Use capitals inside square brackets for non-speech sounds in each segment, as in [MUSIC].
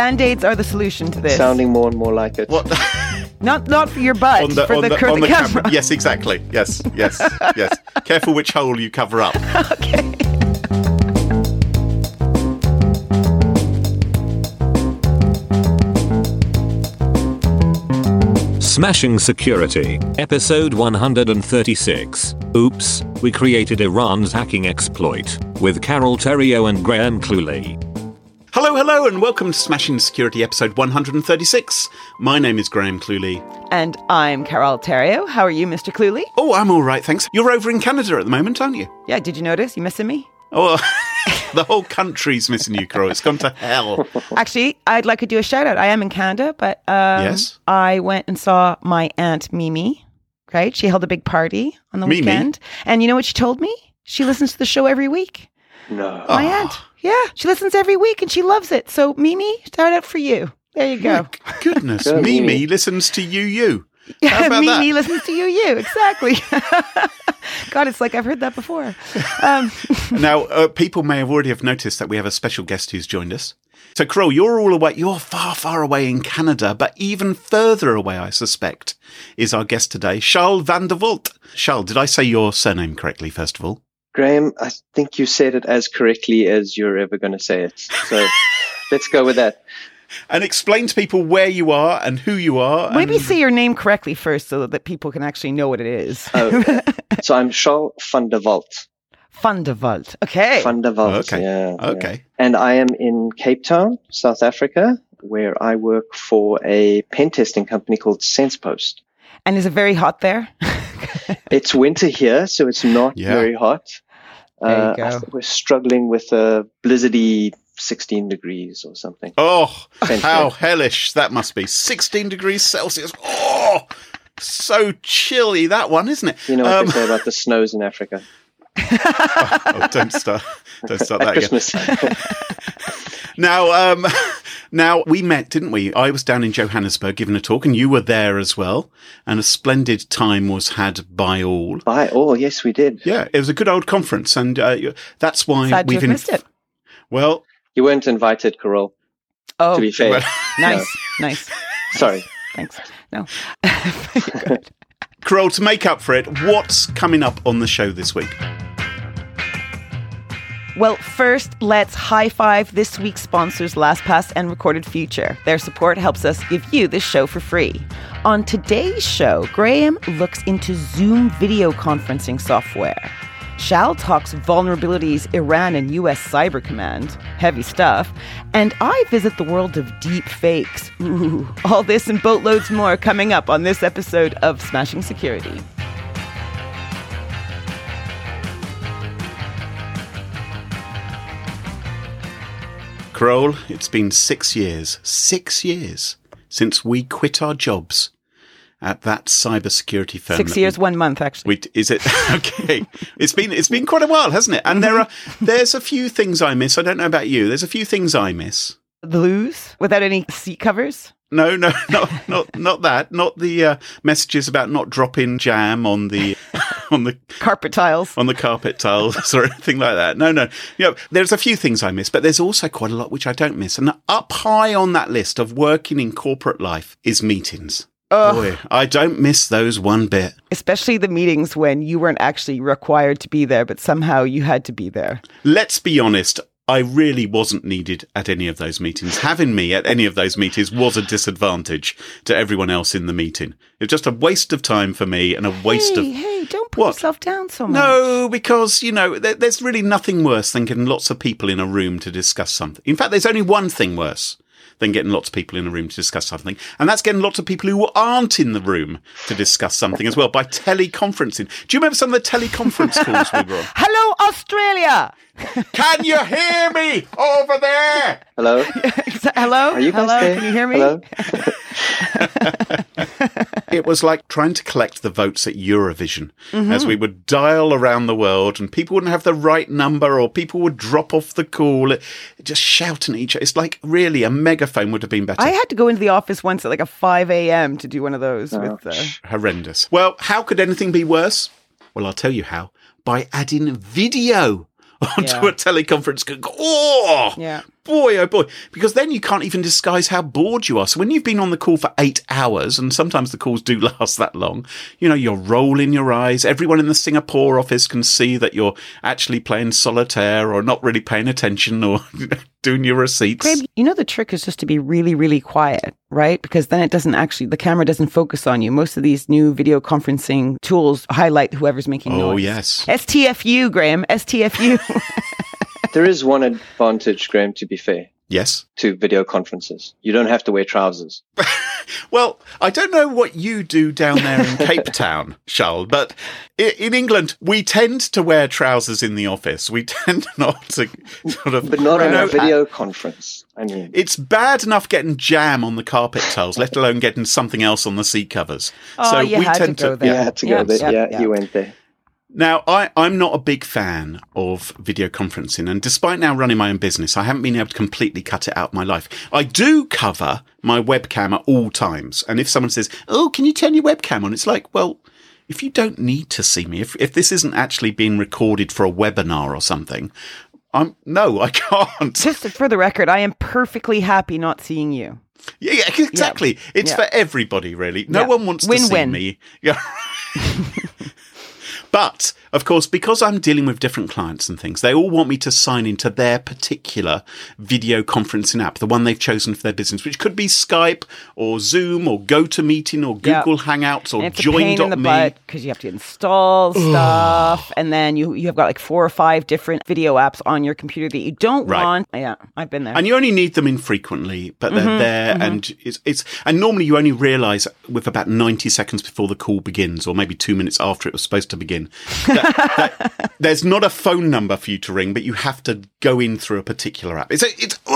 Band-aids are the solution to this. Sounding more and more like it. What? [LAUGHS] Not not for your butt, on the, for on the, the, on the the camera. camera. Yes, exactly. Yes, yes, yes. [LAUGHS] Careful which hole you cover up. [LAUGHS] okay. Smashing Security, Episode 136. Oops, we created Iran's hacking exploit, with Carol Theriault and Graham Cluley. Hello, hello, and welcome to Smashing Security episode 136. My name is Graham Cluley. And I'm Carol Theriault. How are you, Mr. Cluley? Oh, I'm all right, thanks. You're over in Canada at the moment, aren't you? Yeah, did you notice? You missing me? Oh, [LAUGHS] the whole country's missing you, Crow. It's gone to hell. [LAUGHS] Actually, I'd like to do a shout out. I am in Canada, but um, Yes? I went and saw my aunt Mimi. Right? She held a big party on the Mimi? weekend. And you know what she told me? She listens to the show every week. No. My Oh. aunt. Yeah, she listens every week and she loves it. So, Mimi, shout out for you. There you go. Goodness, Go, Mimi Mimi. listens to you, you. [LAUGHS] How Yeah, about Mimi that? listens to you, you. Exactly. [LAUGHS] God, it's like I've heard that before. Um, [LAUGHS] Now, uh, people may have already have noticed that we have a special guest who's joined us. So, Crow, you're all away. You're far, far away in Canada, but even further away, I suspect, is our guest today, Charles van der Volt. Charles, did I say your surname correctly, first of all? Graham, I think you said it as correctly as you're ever going to say it. So [LAUGHS] let's go with that. And explain to people where you are and who you are. maybe and- say your name correctly first so that people can actually know what it is. Oh, okay. [LAUGHS] so I'm Charles van der Walt. Van der Walt. Okay. Van der Walt. Okay. Yeah, yeah. Okay. And I am in Cape Town, South Africa, where I work for a pen testing company called SensePost. And is it very hot there? [LAUGHS] [LAUGHS] It's winter here, so it's not Yeah. very hot. There you Uh, I think we're struggling with a blizzardy 16 degrees or something. Oh, Thank how hellish that must be. 16 degrees Celsius. Oh, so chilly, that one, isn't it? You know what Um, they say about the snows in Africa [LAUGHS] oh, don't start. Don't start [LAUGHS] at that again. Christmas. Now, um, now we met, didn't we? I was down in Johannesburg giving a talk, and you were there as well. And a splendid time was had by all. By all, yes, we did. Yeah, it was a good old conference, and uh, that's why Sad we've have missed it. Well, You weren't invited, Carol, Oh, to be fair. well, [LAUGHS] nice. nice. [LAUGHS] Sorry. Thanks. No. [LAUGHS] You're good. Carol, to make up for it, what's coming up on the show this week? Well, first, let's high five this week's sponsors, LastPass and Recorded Future. Their support helps us give you this show for free. On today's show, Graham looks into Zoom video conferencing software. Charl talks vulnerabilities, Iran and US Cyber Command. Heavy stuff. And I visit the world of deep fakes. Ooh, all this and boatloads more coming up on this episode of Smashing Security. Kroll, it's been six years, six years since we quit our jobs at that cybersecurity firm. Six years, we- one month, actually. We, is it [LAUGHS] okay? It's been it's been quite a while, hasn't it? And there are [LAUGHS] there's a few things I miss. I don't know about you. There's a few things I miss. The loos without any seat covers. No, no, [LAUGHS] not not not that. Not the uh, messages about not dropping jam on the [LAUGHS] on the carpet tiles. on the carpet tiles [LAUGHS] or anything like that. No, no. You know, there's a few things I miss, but there's also quite a lot which I don't miss. And up high on that list of working in corporate life is meetings. Boy, I don't miss those one bit. Especially the meetings when you weren't actually required to be there, but somehow you had to be there. Let's be honest. I really wasn't needed at any of those meetings. Having me at any of those meetings was a disadvantage to everyone else in the meeting. It was just a waste of time for me and a waste hey, of hey, don't put What? yourself down so much. No, because, you know, there, there's really nothing worse than getting lots of people in a room to discuss something. In fact, there's only one thing worse than getting lots of people in a room to discuss something, and that's getting lots of people who aren't in the room to discuss something as well by teleconferencing. Do you remember some of the teleconference [LAUGHS] calls we were on? Hello, Australia. Can you hear me over there? Hello? [LAUGHS] Hello, Are you guys hello. there? Can you hear me? Hello? [LAUGHS] [LAUGHS] It was like trying to collect the votes at Eurovision Mm-hmm. as we would dial around the world and people wouldn't have the right number or people would drop off the call, just shouting at each other. It's like really a megaphone would have been better. I had to go into the office once at like a 5 a.m. to do one of those with uh, Horrendous. Well, how could anything be worse? Well, I'll tell you how. By adding video [LAUGHS] onto Yeah. a teleconference. Oh, yeah. Boy, oh boy, because then you can't even disguise how bored you are. So when you've been on the call for eight hours, and sometimes the calls do [LAUGHS] last that long, you know, you're rolling your eyes. Everyone in the Singapore office can see that you're actually playing solitaire or not really paying attention or [LAUGHS] doing your receipts. Graham, you know the trick is just to be really, really quiet, right? Because then it doesn't actually the camera doesn't focus on you. Most of these new video conferencing tools highlight whoever's making Oh, noise. Oh, yes. STFU, Graham. STFU. [LAUGHS] There is one advantage, Graham, to be fair, Yes. to video conferences. You don't have to wear trousers. [LAUGHS] Well, I don't know what you do down there in Cape [LAUGHS] Town, Charles, but in England, we tend to wear trousers in the office. We [LAUGHS] tend not to sort of. But not I on a video conference. I mean, It's bad enough getting jam on the carpet tiles, let alone getting something else on the seat covers. Oh, you had to go there. you had to Yeah, there. yeah, Yeah, yeah. you went there. Now, I, I'm not a big fan of video conferencing, and despite now running my own business, I haven't been able to completely cut it out of my life. I do cover my webcam at all times, and if someone says, "Oh, can you turn your webcam on?" It's like, well, if you don't need to see me, if if this isn't actually being recorded for a webinar or something, I'm no, I [LAUGHS] can't. just for the record, I am perfectly happy not seeing you. Yeah, yeah exactly. It's Yeah. for everybody, really. No Yeah. one wants to see Win-win. me. [LAUGHS] Yeah. [LAUGHS] but of course, because I'm dealing with different clients and things, they all want me to sign into their particular video conferencing app, the one they've chosen for their business, which could be Skype or Zoom or GoToMeeting or. Google Hangouts or And it's a pain in the Join.me. because you have to install stuff, and then you you have got like four or five different video apps on your computer that you don't Right. want. Yeah, I've been there. And you only need them infrequently, but Mm-hmm, they're there, and it's it's. And normally, you only realise with about ninety seconds before the call begins, or maybe two minutes after it was supposed to begin, [LAUGHS] that, that there's not a phone number for you to ring, but you have to go in through a particular app. It's a, it's You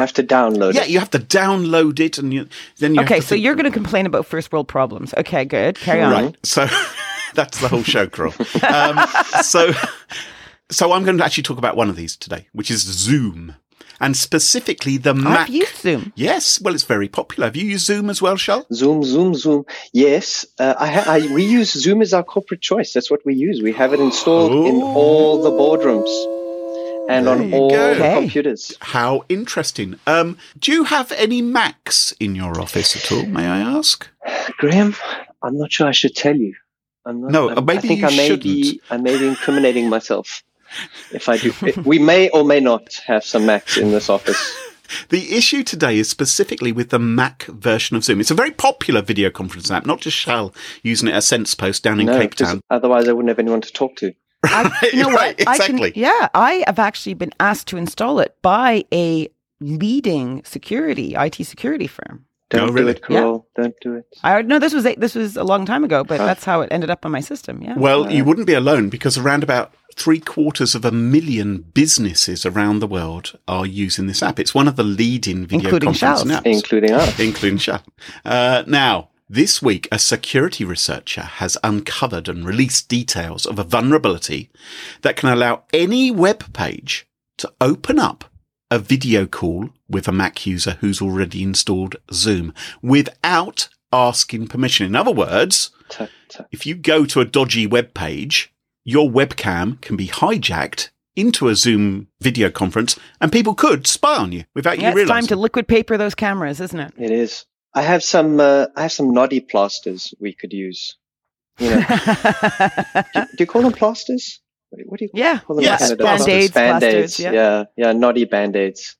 have to download yeah, it. you have to download it, and you then you okay, Have to so think- you're going to complain about first world problems. Okay, good. Carry on. right. So [LAUGHS] that's the whole show, Carol. Um, so so I'm going to actually talk about one of these today, which is Zoom, and specifically the Mac. I've used Zoom. Yes, well, it's very popular. Have you used Zoom as well, Charles? Zoom, Zoom, Zoom. Yes, uh, I, ha- I we use Zoom as our corporate choice. That's what we use. We have it installed in all the boardrooms and There on all go. the Okay. computers. How interesting. Um, do you have any Macs in your office at all, may I ask? Graham, I'm not sure I should tell you. I'm not, No, I'm- maybe I think you I may shouldn't. I may be incriminating myself if I do. we may or may not have some Macs in this office. [LAUGHS] The issue today is specifically with the Mac version of Zoom. It's a very popular video conference app, not just Charl using it as SensePost down in no, Cape 'cause Town. Otherwise, I wouldn't have anyone to talk to. I, [LAUGHS] you know Right, what? I exactly. can, yeah, I have actually been asked to install it by a leading security IT security firm. Don't Oh, really? do it, Carol. Don't do it. I no, this was a, this was a long time ago, but that's how it ended up on my system. Yeah. Well, you wouldn't be alone because around about three quarters of a million businesses around the world are using this app. It's one of the leading video Including conferencing Charl's. apps. Including us. [LAUGHS] including Charl. Uh, now, this week, a security researcher has uncovered and released details of a vulnerability that can allow any web page to open up a video call with a Mac user who's already installed Zoom without asking permission. In other words, Tut, tut. if you go to a dodgy web page, your webcam can be hijacked into a Zoom video conference and people could spy on you without yeah, you realizing. it's time to liquid paper those cameras, isn't it? It is. I have some. Uh, I have some noddy plasters we could use. You know, [LAUGHS] do, do you call them plasters? What do you, what yeah. call them? in Yes, Band-Aids, Band-aids. yeah. yeah, yeah, noddy band-aids.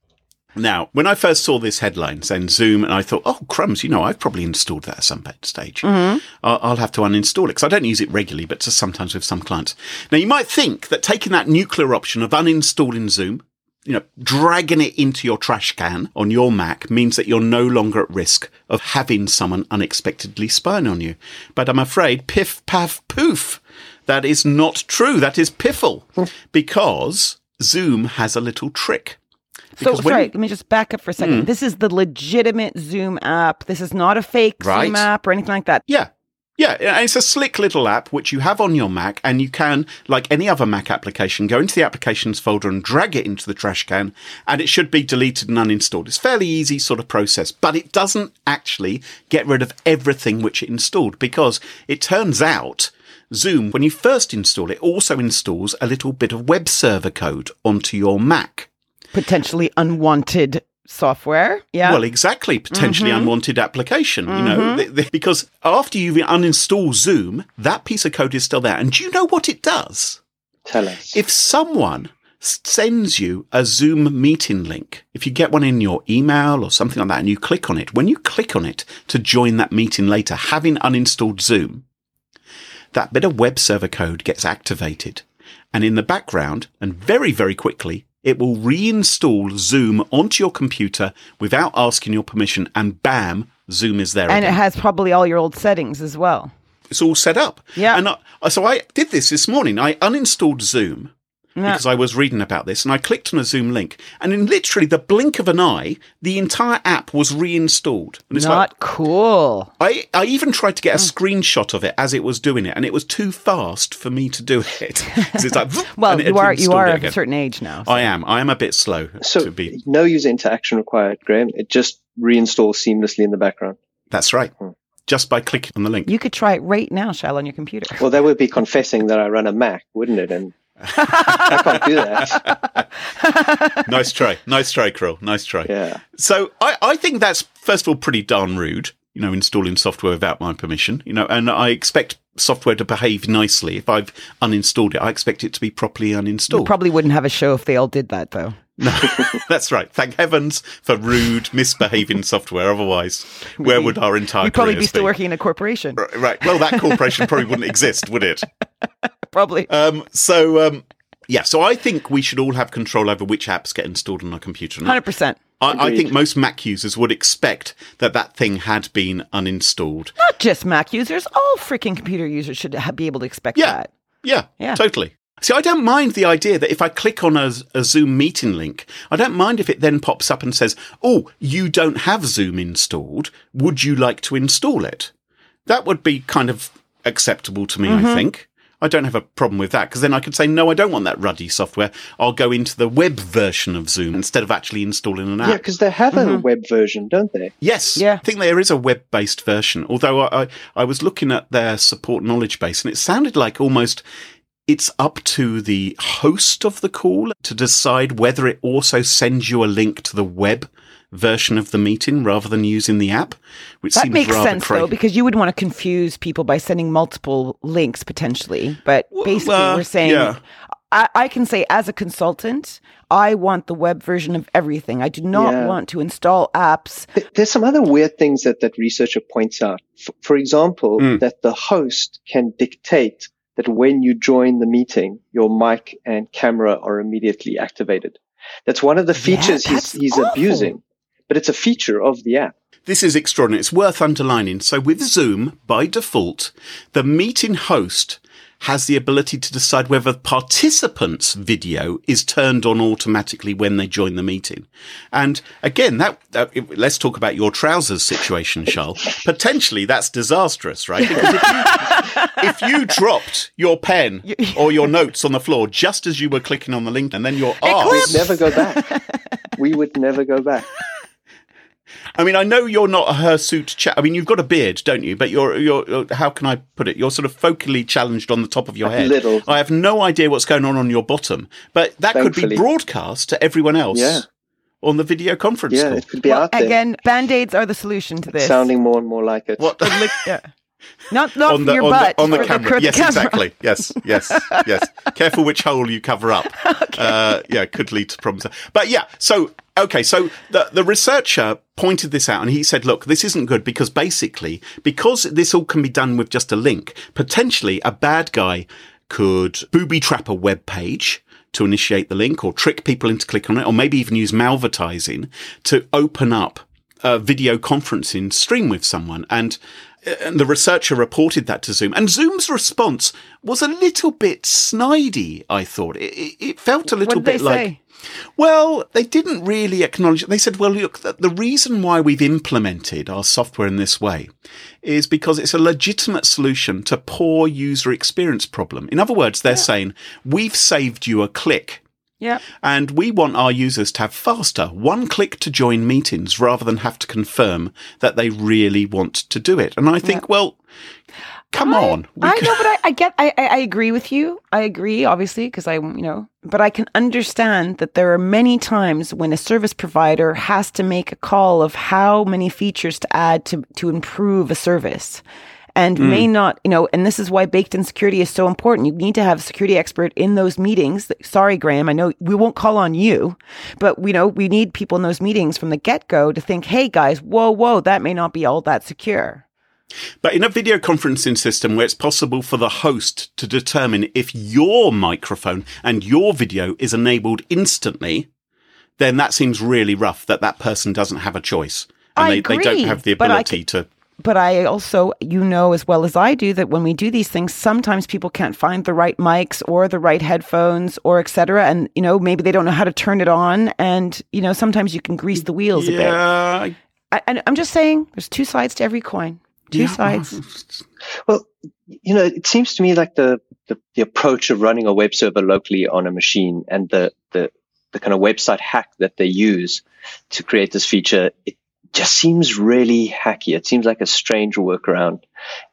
Now, when I first saw this headline saying Zoom, and I thought, oh, crumbs, you know, I've probably installed that at some stage. Mhm. I'll, I'll have to uninstall it because I don't use it regularly, but just sometimes with some clients. Now, you might think that taking that nuclear option of uninstalling Zoom, you know, dragging it into your trash can on your Mac means that you're no longer at risk of having someone unexpectedly spying on you. But I'm afraid, piff, paff, poof, that is not true. That is piffle because Zoom has a little trick. So Because when sorry, let me just back up for a second. Hmm. This is the legitimate Zoom app. This is not a fake Right. Zoom app or anything like that. Yeah. Yeah, it's a slick little app which you have on your Mac, and you can, like any other Mac application, go into the applications folder and drag it into the trash can, and it should be deleted and uninstalled. It's fairly easy sort of process, but it doesn't actually get rid of everything which it installed because it turns out Zoom, when you first install it, also installs a little bit of web server code onto your Mac. Potentially unwanted software. Yeah. Well, exactly. Potentially Mm-hmm. unwanted application, you know, th- th- because after you uninstall Zoom, that piece of code is still there. And do you know what it does? Tell us. If someone sends you a Zoom meeting link, if you get one in your email or something like that, and you click on it, when you click on it to join that meeting later, having uninstalled Zoom, that bit of web server code gets activated. And in the background, and very, very quickly, it will reinstall Zoom onto your computer without asking your permission, and bam, Zoom is there. and it has probably all your old settings as well. it's all set up. Yeah. And I, so I did this this morning. I uninstalled Zoom Yeah. because I was reading about this and I clicked on a Zoom link and in literally the blink of an eye, the entire app was reinstalled. And it's Not cool. I, I even tried to get a Hmm. screenshot of it as it was doing it and it was too fast for me to do it. [LAUGHS] 'Cause it's like, [LAUGHS] Well, it you are you are of a certain age now. so- I am. I am a bit slow So to be. no user interaction required, Graham. It just reinstalls seamlessly in the background. That's right. Hmm. Just by clicking on the link. You could try it right now, Charl, on your computer. Well, that would be confessing that I run a Mac, wouldn't it? And I can't do that. [LAUGHS] nice try. Nice try, Krill. Nice try. Yeah. So I, I think that's first of all pretty darn rude, you know, installing software without my permission, you know, and I expect software to behave nicely. If I've uninstalled it, I expect it to be properly You uninstalled. probably wouldn't have a show if they all did that, though. [LAUGHS] No, that's right. Thank heavens for rude, misbehaving software. Otherwise, where would our entire You'd probably be careers still working in a corporation. Right, Right. Well, that corporation probably wouldn't exist, would it? [LAUGHS] Probably. Um, so, um, yeah, so I think we should all have control over which apps get installed on our computer. Hundred percent. I, I think most Mac users would expect that that thing had been uninstalled. Not just Mac users. All freaking computer users should ha- be able to expect Yeah. that. Yeah, Yeah. totally. See, I don't mind the idea that if I click on a, a Zoom meeting link, I don't mind if it then pops up and says, Oh, you don't have Zoom installed. Would you like to install it? That would be kind of acceptable to me, Mm-hmm. I think. I don't have a problem with that because then I could say, No, I don't want that ruddy software. I'll go into the web version of Zoom instead of actually installing an app. Yeah, because they have a mm-hmm. web version, don't they? Yes. Yeah. I think there is a web based version. Although I, I, I was looking at their support knowledge base and it sounded like almost it's up to the host of the call to decide whether it also sends you a link to the web version of the meeting rather than using the app, which That seems makes rather sense crazy. though, because you would want to confuse people by sending multiple links potentially. But basically, uh, we're saying yeah. I, I can say as a consultant, I want the web version of everything. I do not Yeah. want to install apps. There's some other weird things that that researcher points out. F- for example, Mm. that the host can dictate that when you join the meeting, your mic and camera are immediately activated. That's one of the features he's, he's awful. abusing, but it's a feature of the app. This is extraordinary. It's worth underlining. So with Zoom, by default, the meeting host has the ability to decide whether participants' video is turned on automatically when they join the meeting. And again, that, that let's talk about your trousers situation, Charles. Potentially that's disastrous, right? [LAUGHS] Because if you, if you dropped your pen or your notes on the floor just as you were clicking on the link and then your arse never go back. we would never go back. I mean, I know you're not a hirsute chap. I mean, you've got a beard, don't you? But you're, you're, you're, how can I put it? You're sort of focally challenged on the top of your head. little. I have no idea what's going on on your bottom, but that could be broadcast to everyone else Yeah. on the video conference Yeah, call. it could be Well, out there. again, band aids are the solution to this. sounding more and more like it. What? Lick- yeah. Uh, [LAUGHS] Not not on the, your on, butt the, on the camera. the yes, camera. exactly. Yes, yes, [LAUGHS] yes. Careful which hole you cover up. [LAUGHS] Uh, yeah, could lead to problems. But yeah, so okay, so the the researcher pointed this out and he said, look, this isn't good because basically, because this all can be done with just a link, potentially a bad guy could booby trap a web page to initiate the link or trick people into clicking on it or maybe even use malvertising to open up a video conferencing stream with someone. And, and the researcher reported that to Zoom. And Zoom's response was a little bit snidey, I thought. It, it, felt a little bit like. say? Well, they didn't really acknowledge it. They said, well, look, the, the reason why we've implemented our software in this way is because it's a legitimate solution to poor user experience problem. In other words, they're saying, we've saved you a click. Yeah. And we want our users to have faster, one click to join meetings rather than have to confirm that they really want to do it. And I think, well, Come I- on. We I could- know, but I, I get, I, I I agree with you. I agree, obviously, because I, you know, but I can understand that there are many times when a service provider has to make a call of how many features to add to to improve a service. And Hmm. may not, you know, and this is why baked in security is so important. You need to have a security expert in those meetings. Sorry, Graham, I know we won't call on you, but we know we need people in those meetings from the get go to think, hey guys, whoa, whoa, that may not be all that secure. But in a video conferencing system where it's possible for the host to determine if your microphone and your video is enabled instantly, then that seems really rough that that person doesn't have a choice. And they, they don't have the ability to. But I also, you know, as well as I do, that when we do these things, sometimes people can't find the right mics or the right headphones or et cetera. And, you know, maybe they don't know how to turn it on. And, you know, sometimes you can grease the wheels a bit. Yeah. I, and I'm just saying there's two sides to every coin. Two yeah. sides. [LAUGHS] Well, you know, it seems to me like the, the, the approach of running a web server locally on a machine and the, the, the kind of website hack that they use to create this feature, it just seems really hacky. It seems like a strange workaround.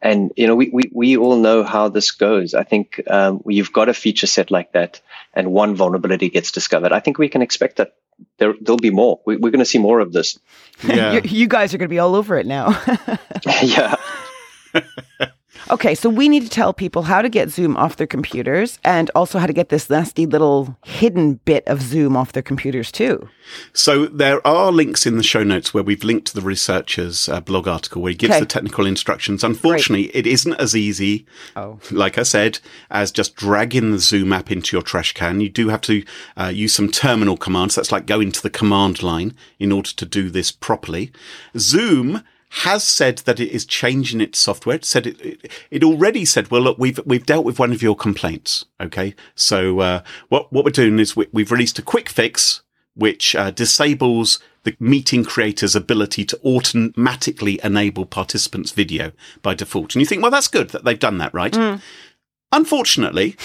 And, you know, we, we, we all know how this goes. I think um, you've got a feature set like that and one vulnerability gets discovered, I think we can expect that there, there'll be more. We, we're going to see more of this. Yeah. [LAUGHS] You, you guys are going to be all over it now. [LAUGHS] [LAUGHS] yeah. Okay, so we need to tell people how to get Zoom off their computers and also how to get this nasty little hidden bit of Zoom off their computers too. So there are links in the show notes where we've linked to the researcher's uh, blog article where he gives Okay. the technical instructions. Unfortunately, it isn't as easy, Oh. like I said, as just dragging the Zoom app into your trash can. You do have to uh, use some terminal commands. That's like going to the command line in order to do this properly. Zoom has said that it is changing its software. It said it, it, it already said, well, look, we've, we've dealt with one of your complaints. Okay. So, uh, what, what we're doing is we, we've released a quick fix which uh, disables the meeting creator's ability to automatically enable participants' video by default. And you think, well, that's good that they've done that, right? Unfortunately,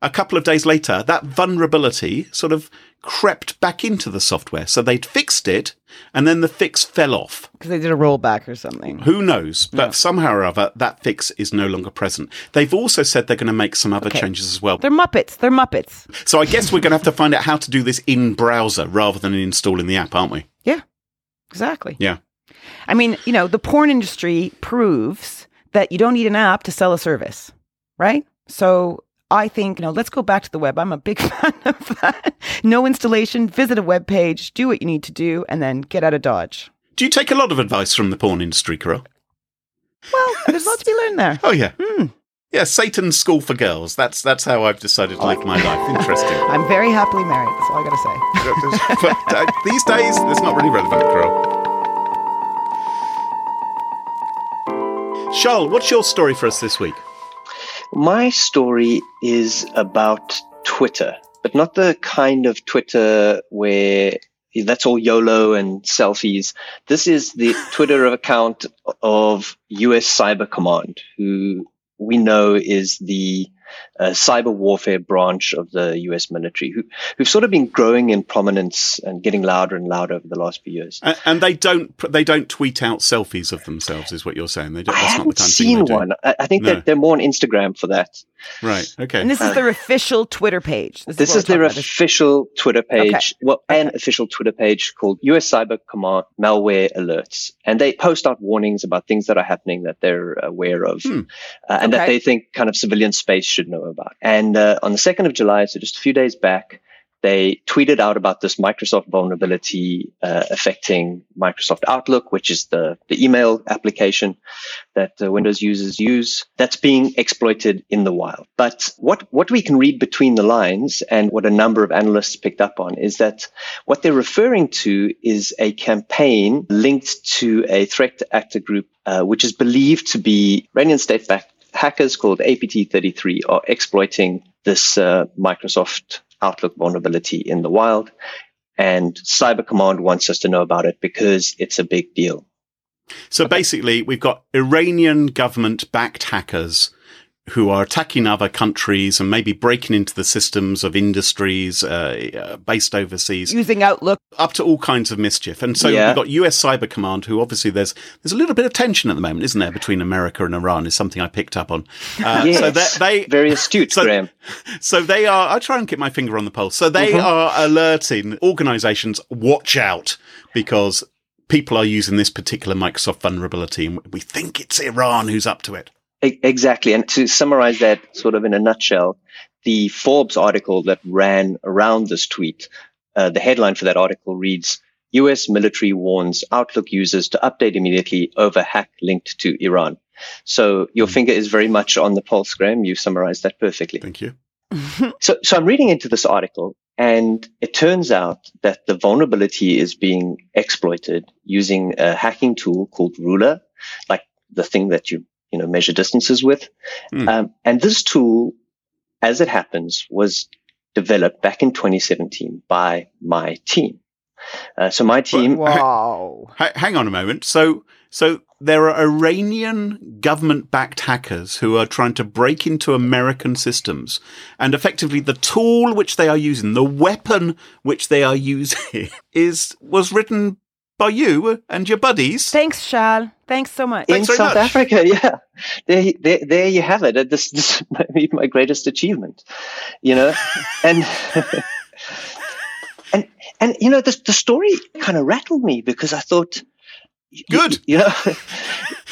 a couple of days later, that vulnerability sort of crept back into the software. So they'd fixed it and then the fix fell off. Because they did a rollback or something. Who knows? But somehow or other, that fix is no longer present. They've also said they're going to make some other Okay. changes as well. They're Muppets. They're Muppets. So I guess we're going to have to find out how to do this in browser rather than installing the app, aren't we? Yeah, exactly. Yeah. I mean, you know, the porn industry proves that you don't need an app to sell a service, right? So I think, you know, let's go back to the web. I'm a big [LAUGHS] fan of that. No installation, visit a web page, do what you need to do, and then get out of Dodge. Do you take a lot of advice from the porn industry, Carol? Well, there's lots to be learned there. [LAUGHS] Oh yeah. Hmm. Yeah, Satan's School for Girls. That's that's how I've decided to live my life. Interesting. [LAUGHS] I'm very happily married. That's all I got to say. but uh, these days, it's not really relevant, Carol. Charles, what's your story for us this week? My story is about Twitter, but not the kind of Twitter where that's all YOLO and selfies. This is the [LAUGHS] Twitter account of US Cyber Command, who we know is the uh, cyber warfare branch of the US military, who, who've sort of been growing in prominence and getting louder and louder over the last few years. And, and they don't they don't tweet out selfies of themselves, is what you're saying? They don't. I That's not the haven't kind seen thing one. I, I think No. that they're more on Instagram for that. Right. Okay. And this is their official Twitter page. This what is we're their talking about. official Twitter page, Okay. well, an official Twitter page called US Cyber Command Malware Alerts, and they post out warnings about things that are happening that they're aware of, Hmm. uh, and that they think kind of civilian space should know about. And uh, on the second of July, so just a few days back, they tweeted out about this Microsoft vulnerability uh, affecting Microsoft Outlook, which is the, the email application that uh, Windows users use that's being exploited in the wild. But what, what we can read between the lines and what a number of analysts picked up on is that what they're referring to is a campaign linked to a threat actor group, uh, which is believed to be Iranian state backed hackers called APT33 are exploiting this uh, Microsoft Outlook vulnerability in the wild. And Cyber Command wants us to know about it because it's a big deal. So basically, we've got Iranian government backed hackers who are attacking other countries and maybe breaking into the systems of industries uh, uh, based overseas, using Outlook, up to all kinds of mischief. And so Yeah. we've got US Cyber Command, who obviously there's there's a little bit of tension at the moment, isn't there, between America and Iran? Is something I picked up on. Uh, Yes. So they Very astute, [LAUGHS] So- Graham. so they are. I try and keep my finger on the pulse. So they Mm-hmm. are alerting organisations, watch out, because people are using this particular Microsoft vulnerability, and we think it's Iran who's up to it. Exactly. And to summarize that sort of in a nutshell, the Forbes article that ran around this tweet, uh, the headline for that article reads, US military warns Outlook users to update immediately over hack linked to Iran. So your finger is very much on the pulse, Graham. You summarized that perfectly. Thank you. [LAUGHS] So, so I'm reading into this article, and it turns out that the vulnerability is being exploited using a hacking tool called Ruler, like the thing that you you know measure distances with. Hmm. Um, and this tool, as it happens, was developed back in 2017 by my team. Uh, so my team, [LAUGHS] wow. Ha- hang on a moment. So, so there are Iranian government-backed hackers who are trying to break into American systems, and effectively the tool which they are using, the weapon which they are [LAUGHS] using, is was written by you and your buddies. Thanks, Charles. Thanks so much. in Thanks very South much. Africa. [LAUGHS] Yeah, there, there, there you have it. Uh, This, this [LAUGHS] might be my greatest achievement, you know, [LAUGHS] and and and you know, the the story kind of rattled me because I thought, y- Good. you know. [LAUGHS]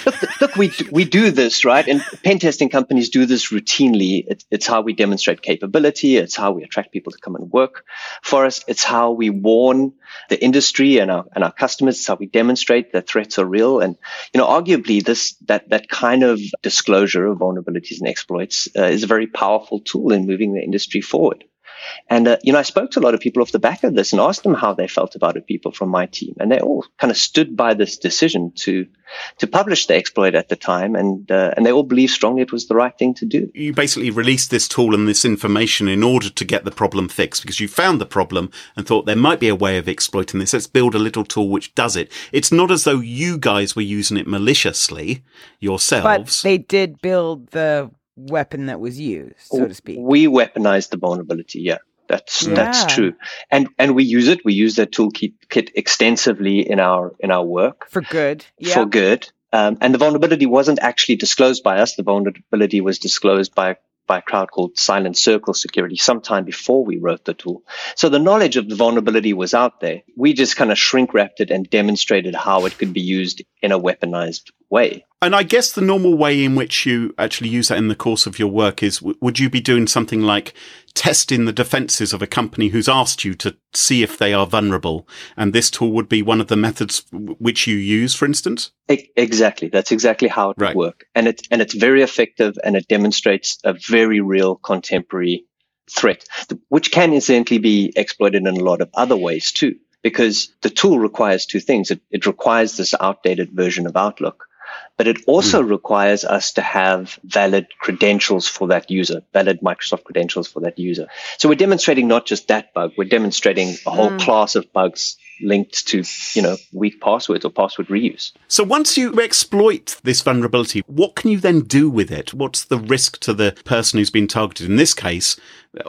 Look, look, we we do this right, and pen testing companies do this routinely. It, it's how we demonstrate capability. It's how we attract people to come and work for us. It's how we warn the industry and our and our customers. It's how we demonstrate that threats are real. And you know, arguably, this that that kind of disclosure of vulnerabilities and exploits uh, is a very powerful tool in moving the industry forward. And uh, you know, I spoke to a lot of people off the back of this and asked them how they felt about it. People from my team, and they all kind of stood by this decision to to publish the exploit at the time, and uh, and they all believed strongly it was the right thing to do. You basically released this tool and this information in order to get the problem fixed because you found the problem and thought there might be a way of exploiting this. Let's build a little tool which does it. It's not as though you guys were using it maliciously yourselves. But yourselves. they did build the weapon that was used, so to speak. We weaponized the vulnerability. Yeah, that's that's true, and and we use it. We use that toolkit kit extensively in our in our work. For good. Yeah. for good. Um, and the vulnerability wasn't actually disclosed by us. The vulnerability was disclosed by by a crowd called Silent Circle Security sometime before we wrote the tool. So the knowledge of the vulnerability was out there. We just kind of shrink wrapped it and demonstrated how it could be used in a weaponized way. And I guess the normal way in which you actually use that in the course of your work is w- would you be doing something like testing the defenses of a company who's asked you to see if they are vulnerable? And this tool would be one of the methods w- which you use, for instance? Exactly. That's exactly how it Right. would work. And it, and it's very effective and it demonstrates a very real contemporary threat, which can incidentally be exploited in a lot of other ways too, because the tool requires two things. It, it requires this outdated version of Outlook, but it also hmm. requires us to have valid credentials for that user, valid Microsoft credentials for that user. So we're demonstrating not just that bug, we're demonstrating a whole hmm. class of bugs linked to, you know, weak passwords or password reuse. So once you exploit this vulnerability, what can you then do with it? What's the risk to the person who's been targeted? In this case,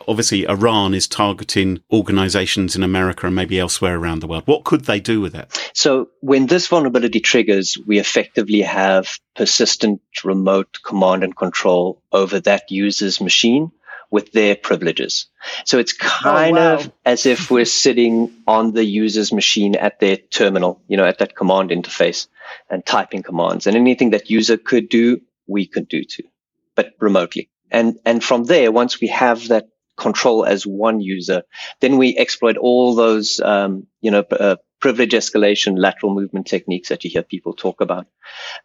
obviously Iran is targeting organizations in America and maybe elsewhere around the world. What could they do with it? So when this vulnerability triggers, we effectively have persistent remote command and control over that user's machine with their privileges. So it's kind wow. of [LAUGHS] as if we're sitting on the user's machine at their terminal, you know, at that command interface and typing commands. And anything that user could do, we could do too, but remotely. And, and from there, once we have that control as one user, then we exploit all those, um, you know, uh, privilege escalation, lateral movement techniques that you hear people talk about.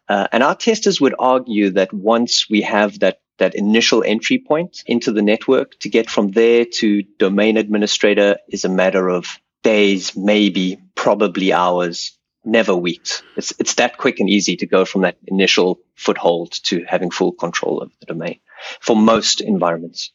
Uh, and our testers would argue that once we have that that initial entry point into the network to get from there to domain administrator is a matter of days, maybe, probably hours, never weeks. It's it's that quick and easy to go from that initial foothold to having full control of the domain for most environments.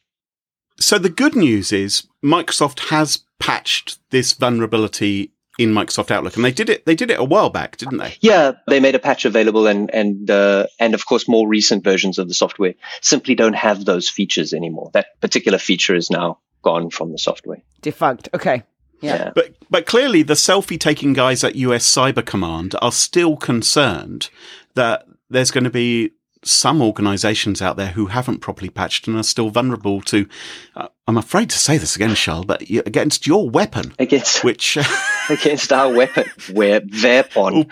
So the good news is Microsoft has patched this vulnerability in Microsoft Outlook, and they did it. They did it a while back, didn't they? Yeah, they made a patch available, and and uh, and of course, more recent versions of the software simply don't have those features anymore. That particular feature is now gone from the software. Defunct. Okay. Yeah. But but clearly, the selfie taking guys at US Cyber Command are still concerned that there's going to be some organizations out there who haven't properly patched and are still vulnerable to, uh, I'm afraid to say this again, Charles, but against your weapon, Against which, [LAUGHS] against our weapon, where thereupon,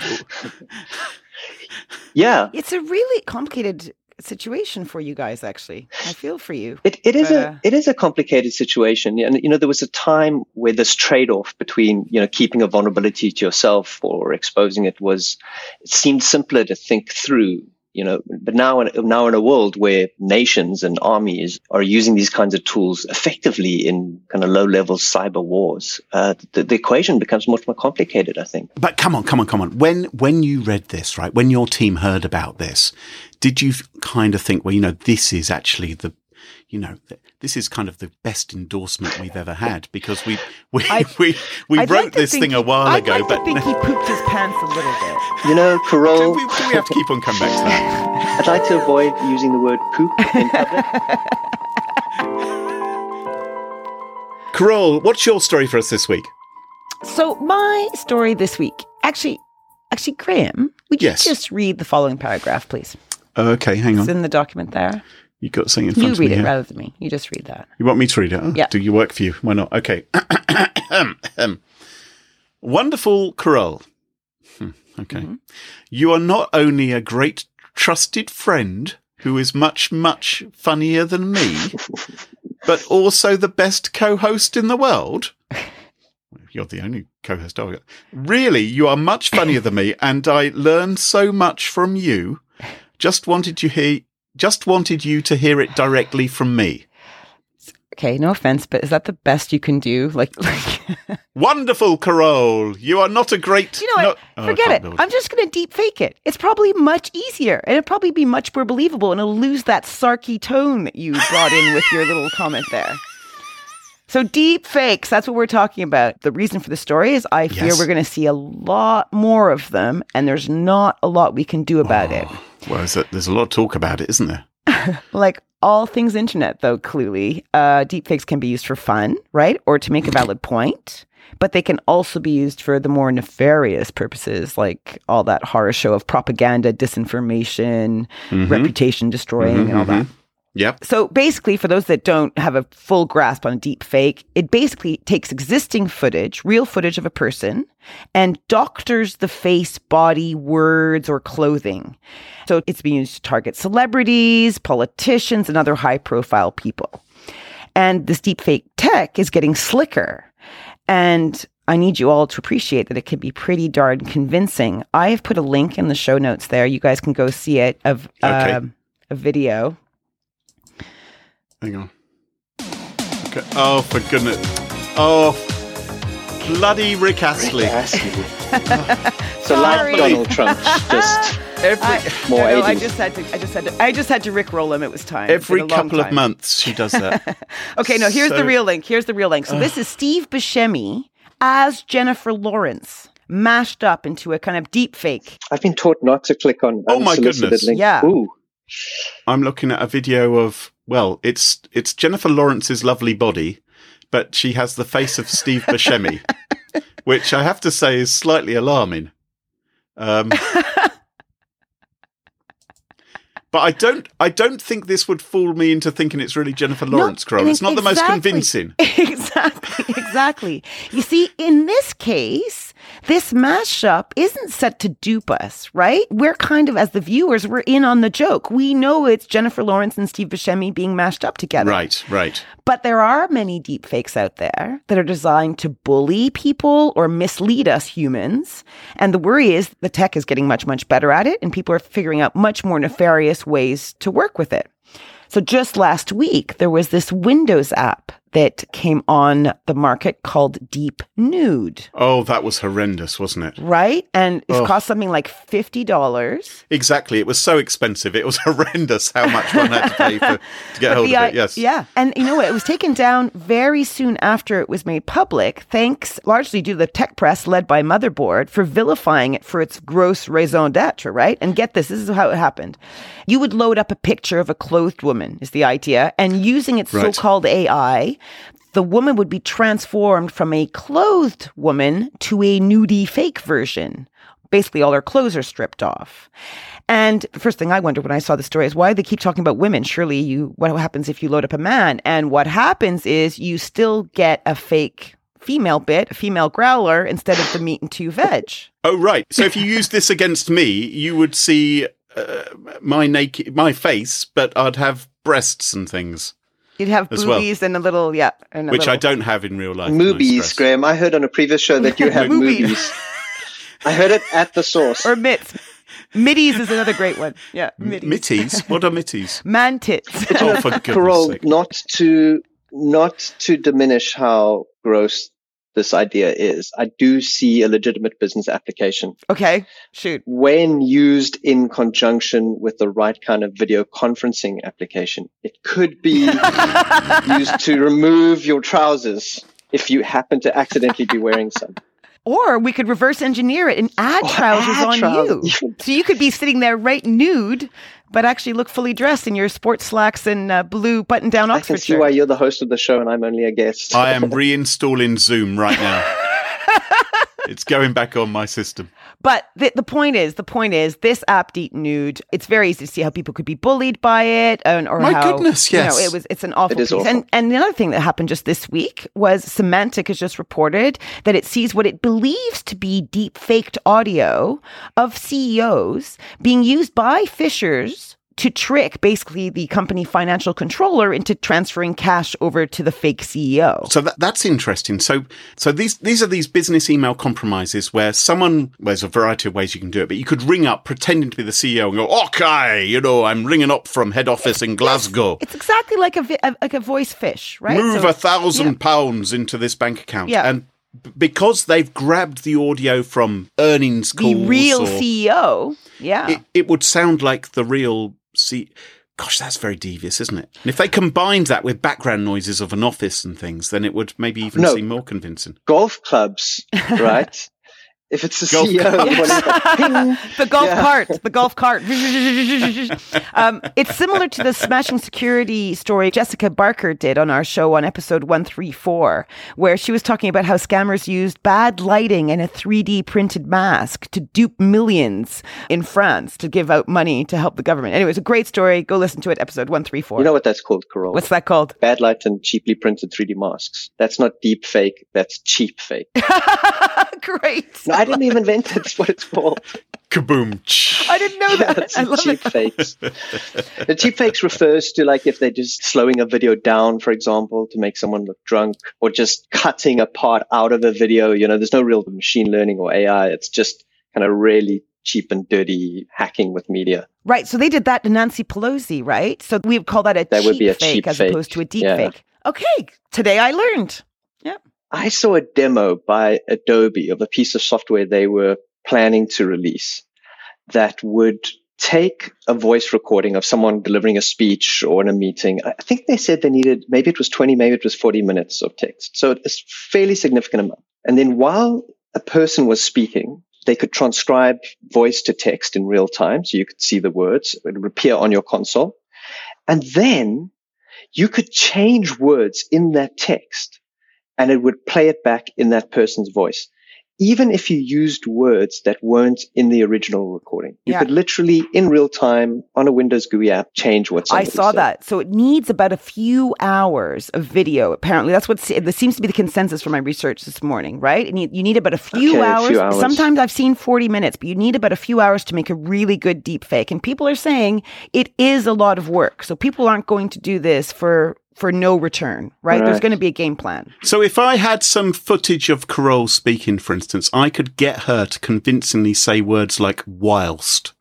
[LAUGHS] yeah, It's a really complicated situation for you guys, actually. I feel for you. It, it is But, a uh, it is a complicated situation, and you know there was a time where this trade off between you know keeping a vulnerability to yourself or exposing it was it seemed simpler to think through. You know, but now in, now in a world where nations and armies are using these kinds of tools effectively in kind of low level cyber wars, uh, the, the equation becomes much more complicated. I think. but come on, come on, come on. When, when you read this, right, when your team heard about this, did you kind of think, well, you know, this is actually the, you know, th- this is kind of the best endorsement we've ever had because we, we, I- [LAUGHS] we, we I'd wrote like this think- thing a while I'd ago, like but to think he [LAUGHS] pooped his pants a little bit. You know, do Carol, we, do we have to keep on coming back to that? [LAUGHS] I'd like to avoid using the word poop in public. Carol, what's your story for us this week? So my story this week, actually, actually, Graham, would Yes. you just read the following paragraph, please? Okay, hang on. It's in the document there. You got something in front You of read me it here. rather than me. You just read that. You want me to read it? Oh, Yeah. Do you work for you? Why not? Okay. [COUGHS] Wonderful Carol. Hmm, Okay. Mm-hmm. You are not only a great trusted friend who is much, much funnier than me, [LAUGHS] but also the best co-host in the world. [LAUGHS] You're the only co-host I've got. Really, you are much funnier than me, and I learned so much from you. [LAUGHS] Just wanted to hear, just wanted you to hear it directly from me. Okay, no offense, but is that the best you can do? Like, [LAUGHS] like Wonderful, Carol. You are not a great. you know what? no- Oh, Forget it. I'm just going to deep fake it. It's probably much easier, and it'll probably be much more believable, and it'll lose that sarky tone that you brought in with your little comment there. So deep fakes, that's what we're talking about. The reason for the story is I fear Yes. we're going to see a lot more of them, and there's not a lot we can do about oh, it. Well, there's a, there's a lot of talk about it, isn't there? [LAUGHS] Like all things internet, though, clearly, uh, deepfakes can be used for fun, right? Or to make a valid [CLEARS THROAT] point. But they can also be used for the more nefarious purposes, like all that horror show of propaganda, disinformation, mm-hmm. reputation destroying, mm-hmm, and all that. Mm-hmm. Yep. So basically, for those that don't have a full grasp on deep fake, it basically takes existing footage, real footage of a person, and doctors the face, body, words, or clothing. So it's being used to target celebrities, politicians, and other high profile people. And this deep fake tech is getting slicker. And I need you all to appreciate that it can be pretty darn convincing. I have put a link in the show notes there. You guys can go see it of Okay. um, a video. Hang on. Okay. Oh, for goodness. Oh, bloody Rick Astley. Astley. [LAUGHS] so like Donald Trump, [LAUGHS] just Every I, More no, no, I just had to. I just had to. I just had to Rickroll him. It was time. Every been a long couple of months she does that. [LAUGHS] Okay, no. Here's So- the real link. Here's the real link. So this is Steve Buscemi as Jennifer Lawrence, mashed up into a kind of deep fake. I've been taught not to click on Oh my goodness. links. Yeah. Ooh. I'm looking at a video of well, it's it's Jennifer Lawrence's lovely body, but she has the face of Steve Buscemi, [LAUGHS] which I have to say is slightly alarming. Um, [LAUGHS] but I don't I don't think this would fool me into thinking it's really Jennifer Lawrence. I It's not the most convincing. [LAUGHS] exactly, exactly. You see, in this case, this mashup isn't set to dupe us, right? We're kind of, as the viewers, we're in on the joke. We know it's Jennifer Lawrence and Steve Buscemi being mashed up together. Right, right. But there are many deep fakes out there that are designed to bully people or mislead us humans. And the worry is the tech is getting much, much better at it, and people are figuring out much more nefarious ways to work with it. So just last week, there was this Windows app that came on the market called Deep Nude, Oh, that was horrendous, wasn't it? right? And it Oh. cost something like $50. Exactly. It was so expensive. It was [LAUGHS] horrendous how much one had to pay for, to get hold The of it. Yes. Yeah. And you know what? It was taken down very soon after it was made public, thanks largely due to the tech press led by Motherboard for vilifying it for its gross raison d'etre, right? And get this, this is how it happened. You would load up a picture of a clothed woman, is the idea, and using its Right. so called AI, the woman would be transformed from a clothed woman to a nudie fake version. Basically, all her clothes are stripped off. And the first thing I wondered when I saw the story is why they keep talking about women. Surely you, what happens if you load up a man? And what happens is you still get a fake female bit, a female growler, instead of the meat and two veg. Oh, right. So if you use this against me, you would see uh, my naked, my face, but I'd have breasts and things, You'd have As well. boobies and a little, yeah. And a which I don't have in real life. can I Movies, stress. Graham. I heard on a previous show that you have Movies. movies. [LAUGHS] I heard it at the source. Or mitts. Middies is another great one. Yeah. Middies. Mitties? [LAUGHS] What are mitties? Man tits. Oh, for [LAUGHS] goodness Carole, sake. not to not to diminish how gross this idea is. I do see a legitimate business application okay. Shoot. when used in conjunction with the right kind of video conferencing application. It could be [LAUGHS] used to remove your trousers if you happen to accidentally be wearing some. Or we could reverse engineer it and add Or trousers add on trousers. you. [LAUGHS] So you could be sitting there right nude, but actually look fully dressed in your sports slacks and uh, blue button down I Oxford can see shirt. why you're the host of the show and I'm only a guest. I am reinstalling Zoom right now. [LAUGHS] it's going back on my system. But the, the point is, the point is, this app, Deep Nude, it's very easy to see how people could be bullied by it, and or My how goodness, you know, yes. it was. It's an awful It is piece. awful. And and the other thing that happened just this week was Symantec has just reported that it sees what it believes to be deep faked audio of CEOs being used by phishers to trick basically the company financial controller into transferring cash over to the fake CEO. So that, that's interesting. So, so these, these are these business email compromises where someone, well, there's a variety of ways you can do it, but you could ring up pretending to be the CEO and go, okay, you know, I'm ringing up from head office in Glasgow. It's exactly like a, a like a voice fish, right? Move So- a thousand yeah. pounds into this bank account. Yeah. And because they've grabbed the audio from earnings calls, the real or- CEO. Yeah. it, it would sound like the real C. Gosh, that's very devious, isn't it? And if they combined that with background noises of an office and things, then it would maybe even No. seem more convincing. Golf clubs, [LAUGHS] right? If it's a Golf CEO, clubs. you want to [LAUGHS] [LAUGHS] ping. the golf Yeah. cart, the golf cart. [LAUGHS] um, it's similar to the smashing security story Jessica Barker did on our show on episode 134, where she was talking about how scammers used bad lighting and a 3D printed mask to dupe millions in France to give out money to help the government. Anyway, it's a great story. Go listen to it, episode 134. You know what that's called, Carole? What's that called? Bad light and cheaply printed 3D masks. That's not deep fake. That's cheap fake. [LAUGHS] great. No, I didn't even invent it. That's what it's called. Kaboom! I didn't know Yeah, that. it's [LAUGHS] I love cheap it. fakes. the cheap fakes refers to like if they're just slowing a video down, for example, to make someone look drunk, or just cutting a part out of a video. You know, there's no real machine learning or AI. It's just kind of really cheap and dirty hacking with media. Right. So they did that to Nancy Pelosi, right? So we would call that a, That cheap, would be a fake cheap as opposed to a deep Yeah. fake. Okay. Today I learned. I saw a demo by Adobe of a piece of software they were planning to release that would take a voice recording of someone delivering a speech or in a meeting. I think they said they needed, maybe it was 20, maybe it was 40 minutes of text. So it's fairly significant amount. And then while a person was speaking, they could transcribe voice to text in real time. So you could see the words. It would appear on your console. And then you could change words in that text and it would play it back in that person's voice. Even if you used words that weren't in the original recording, you Yeah. could literally in real time on a Windows GUI app change what's. I saw said. that. So it needs about a few hours of video. Apparently, that's what this seems to be the consensus from my research this morning, right? And you, you need about a few, Okay, a hours. few hours. Sometimes I've seen 40 minutes, but you need about a few hours to make a really good deep fake. And people are saying it is a lot of work. So people aren't going to do this for for no return, right? There's going to be a game plan. So if I had some footage of Carole speaking, for instance, I could get her to convincingly say words like whilst.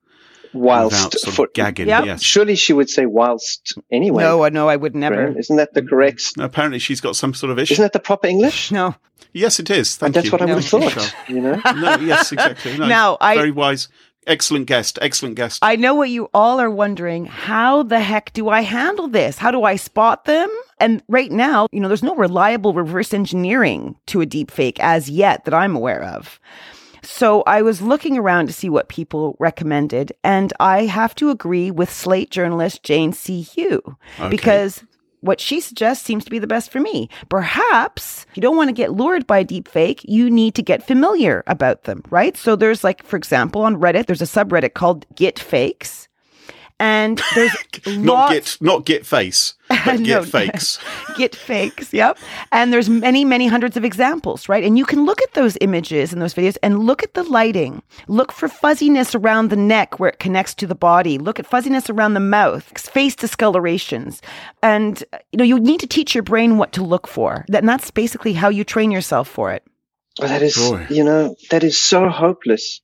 whilst without sort of for, gagging. Yep. Yes. surely she would say whilst anyway. No, no, I would never. Graham. Isn't that the correct? Mm. Apparently, she's got some sort of issue. Isn't that the proper English? [LAUGHS] No. yes, it is. Thank That's you. what I No. would have thought. You know. No, yes, exactly. No, [LAUGHS] Now, I- very wise, excellent guest, excellent guest. I know what you all are wondering. How the heck do I handle this? How do I spot them? And right now, you know, there's no reliable reverse engineering to a deep fake as yet that I'm aware of. So I was looking around to see what people recommended, and I have to agree with Slate journalist Jane C. Hu Okay. because what she suggests seems to be the best for me. Perhaps you don't want to get lured by a deep fake, you need to get familiar about them, right? So there's like, for example, on Reddit, there's a subreddit called Git Fakes. And [LAUGHS] there's not lots get not get face, but [LAUGHS] No, get fakes. [LAUGHS] get fakes, yep. And there's many, many hundreds of examples, right? And you can look at those images and those videos and look at the lighting. Look for fuzziness around the neck where it connects to the body. Look at fuzziness around the mouth, face discolorations. And, you know, you need to teach your brain what to look for. That- And that's basically how you train yourself for it. Oh, that is, Boy. you know, that is so hopeless.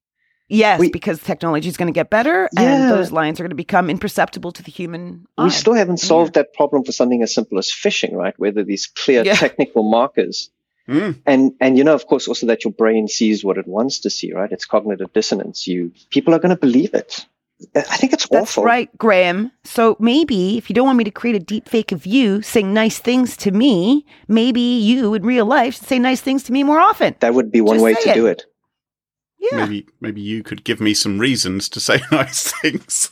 Yes, We- because technology is going to get better Yeah. and those lines are going to become imperceptible to the human eye. We still haven't solved that problem for something as simple as phishing, right? Where there are these clear Yeah. technical markers. Mm. And, and, you know, of course, also that your brain sees what it wants to see, right? It's cognitive dissonance. You, people are going to believe it. I think it's That's awful. right, Graham. So maybe if you don't want me to create a deep fake of you saying nice things to me, maybe you in real life should say nice things to me more often. That would be one Just way to it. do it. Yeah. Maybe maybe you could give me some reasons to say [LAUGHS] nice things.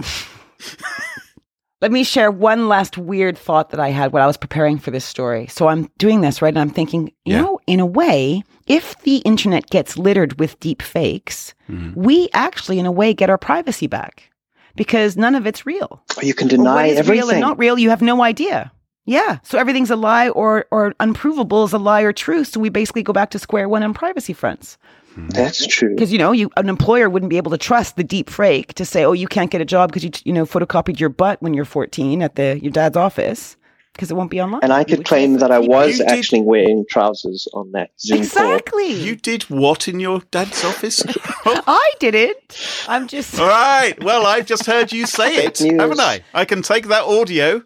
Let me share one last weird thought that I had when I was preparing for this story. So I'm doing this, right? And I'm thinking, you Yeah. know, in a way, if the internet gets littered with deep fakes, Mhm. we actually, in a way, get our privacy back because none of it's real. You can Or what deny is real and everything. not real, you have no idea. Yeah. So everything's a lie or or unprovable is a lie or truth. So we basically go back to square one on privacy fronts. Mm-hmm. That's true. Because you know, you an employer wouldn't be able to trust the deep fake to say, "Oh, you can't get a job because you you know photocopied your butt when you're 14 at the your dad's office," because it won't be online. And I could claim that I was did- actually wearing trousers on that Zoom exactly. You did what in your dad's office? [LAUGHS] I did it. I'm just. All right. Well, I've just heard you say it, haven't I? I can take that audio.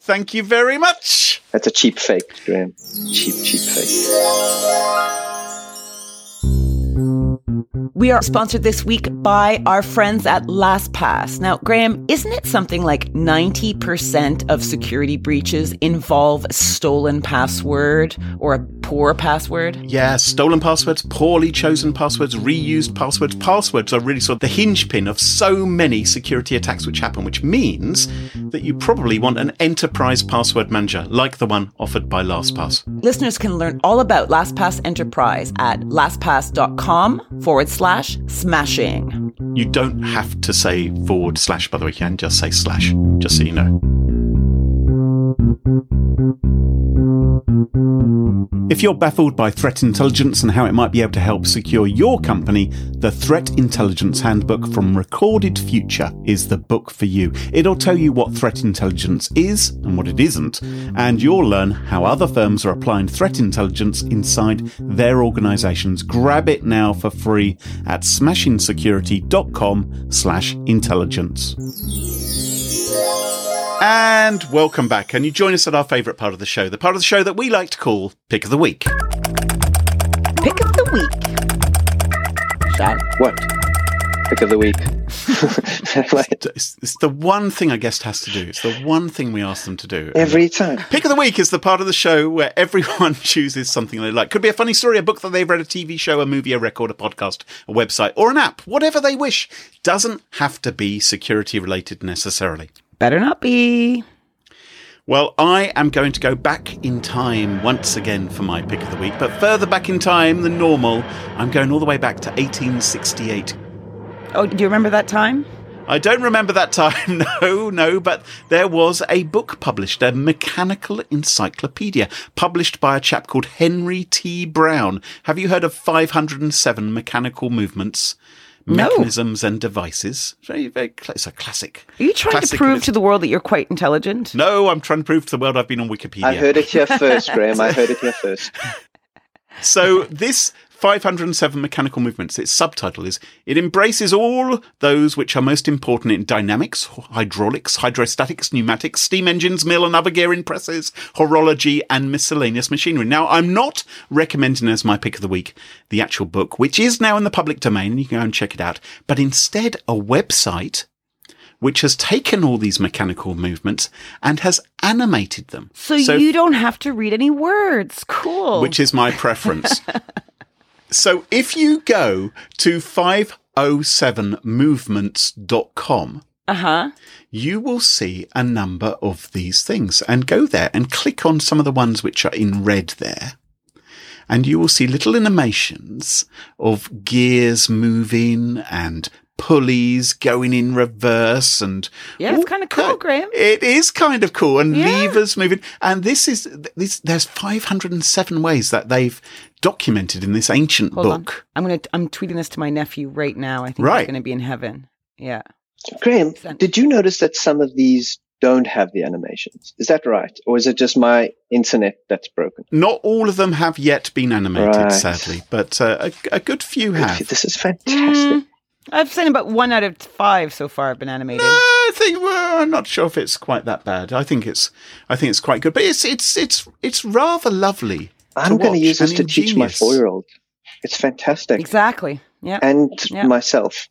Thank you very much. That's a cheap fake, Graham. Cheap, cheap fake. We are sponsored this week by our friends at LastPass. Now, Graham, isn't it something like 90% of security breaches involve a stolen password or a poor password? Yeah, stolen passwords, poorly chosen passwords, reused passwords. Passwords are really sort of the hinge pin of so many security attacks which happen, which means that you probably want an enterprise password manager like the one offered by LastPass. Listeners can learn all about LastPass Enterprise at lastpass.com forward slash smashing. You don't have to say forward slash, by the way, you can just say slash, just so you know. If you're baffled by threat intelligence and how it might be able to help secure your company, the Threat Intelligence Handbook from Recorded Future is the book for you. It'll tell you what threat intelligence is and what it isn't, and you'll learn how other firms are applying threat intelligence inside their organizations. Grab it now for free at smashinsecurity.com slash intelligence. And welcome back. Can you join us at our favourite part of the show, the part of the show that we like to call Pick of the Week? Pick of the week. Shad. What? Pick of the week. [LAUGHS] It's, it's the one thing a guest has to do. It's the one thing we ask them to do. Every time. Pick of the Week is the part of the show where everyone [LAUGHS] chooses something they like. Could be a funny story, a book that they've read, a TV show, a movie, a record, a podcast, a website, or an app. Whatever they wish. Doesn't have to be security related necessarily. Better not be. Well, I am going to go back in time once again for my pick of the week, but further back in time than normal. I'm going all the way back to 1868. Oh, do you remember that time? I don't remember that time, [LAUGHS] no, no, but there was a book published, a mechanical encyclopedia, published by a chap called Henry T. Brown. Have you heard of 507 Mechanical Movements? No. Mechanisms and devices. Very, very, cl- it's a classic. Are you trying to prove to the world that you're quite intelligent? No, I'm trying to prove to the world I've been on Wikipedia. I heard it here first, Graham. I [LAUGHS] heard it here first. So this 507 Mechanical Movements. Its subtitle is It embraces all those which are most important in dynamics, hydraulics, hydrostatics, pneumatics, steam engines, mill and other gearing presses, horology, and miscellaneous machinery. Now, I'm not recommending as my pick of the week the actual book, which is now in the public domain, and you can go and check it out, but instead a website which has taken all these mechanical movements and has animated them. So, you don't have to read any words. Cool. which is my preference. [LAUGHS] so if you go to 507movements.com, uh huh. you will see a number of these things and go there and click on some of the ones which are in red there. And you will see little animations of gears moving and pulleys going in reverse and Yeah, it's all kinda cool, ki- Graham. It is kind of cool and Yeah. levers moving. And this is this. There's 507 ways that they've documented in this ancient Hold on. book. I'm gonna. I'm tweeting this to my nephew right now. I think Right. he's gonna be in heaven. Yeah. Graham, did you notice that some of these don't have the animations? Is that right? Or is it just my internet that's broken? Not all of them have yet been animated, Right. sadly, but uh, a, a good few have. This is fantastic. Mm, I've seen about one out of five so far have been animated. I think well, I'm not sure if it's quite that bad. I think it's I think it's quite good, but it's it's it's it's rather lovely. I'm going to use this and to teach my four year old. It's fantastic. Exactly. Yeah. And Yeah. myself.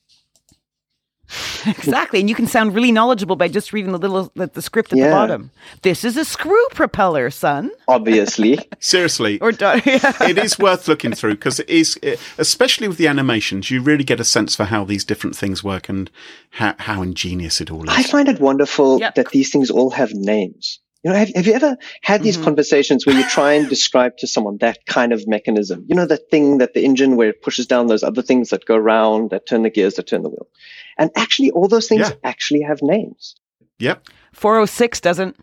[LAUGHS] exactly. And you can sound really knowledgeable by just reading the little the, the script at the bottom. This is a screw propeller, son. Obviously. [LAUGHS] Seriously, Or do- [LAUGHS] yeah. it is worth looking through because it is, eh, especially with the animations, you really get a sense for how these different things work and how, how ingenious it all is. I find it wonderful Yep. that these things all have names. You know, have, have you ever had these Mhm. conversations where you try and describe to someone that kind of mechanism? You know, that thing that the engine where it pushes down those other things that go around, that turn the gears, that turn the wheel. And actually, all those things Yeah. actually have names. Yep, 406 doesn't.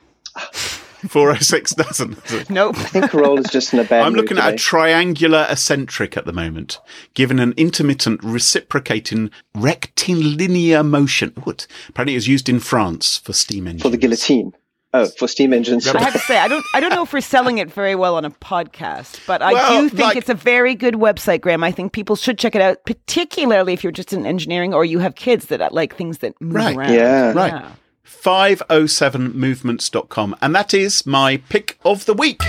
406 doesn't. Nope. I think Carole is just in a bad I'm mood looking at a triangular eccentric at the moment, given an intermittent reciprocating rectilinear motion. What? Apparently, it was used in France for steam engines. for the guillotine. Oh, for steam engines. I have to say, I don't, I don't know if we're selling it very well on a podcast, but I Well, do think like- it's a very good website, Graham. I think people should check it out, particularly if you're just in engineering or you have kids that uh, like things that move Right. around. Yeah. Right. 507movements.com. And that is my pick of the week.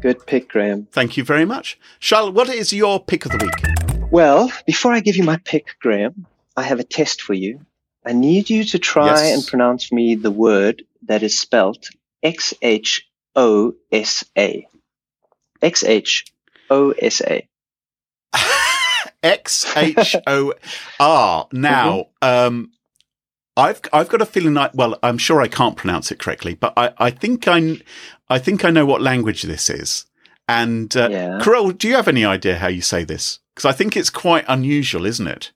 Good pick, Graham. Thank you very much. Charlotte, what is your pick of the week? Well, before I give you my pick, Graham, I have a test for you. I need you to try Yes. and pronounce me the word that is spelt X H O S A. X H O S A. X H O R. [LAUGHS] Now, um, I've I've got a feeling like well, I'm sure I can't pronounce it correctly, but I, I think I I think I know what language this is. And uh, Yeah. Carole, do you have any idea how you say this? Because I think it's quite unusual, isn't it?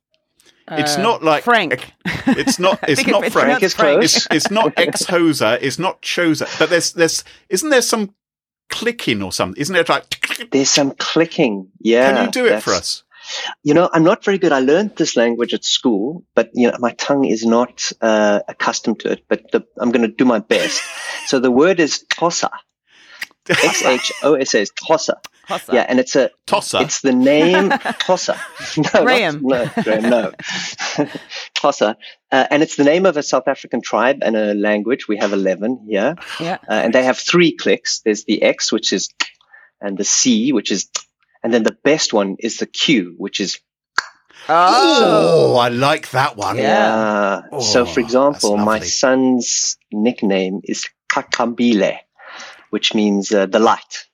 It's Uh, not like Frank. It's not. [LAUGHS] It's not it's Frank. Frank pronounced close. It's, it's not ex hoser. It's not choser. But there's there's isn't there some clicking or something? Isn't there like? [LAUGHS] There's some clicking. Yeah. Can you do it for us? You know, I'm not very good. I learned this language at school, but you know, my tongue is not uh, accustomed to it. But the, I'm going to do my best. [LAUGHS] so the word is tossa. X H O S A is tossa. Yeah, and it's a Tosser. It's the name [LAUGHS] Tossa. [LAUGHS] No, Graham. Not, no, Graham, no. [LAUGHS] Tossa. Uh, and it's the name of a South African tribe and a language. We have 11 here. Yeah. Uh, and they have three clicks. There's the X, which is, and the C, which is, and then the best one is the Q, which is, Oh, I like that one. Yeah. uh, so Oh, for example, my son's nickname is Kakambile, which means uh, the light.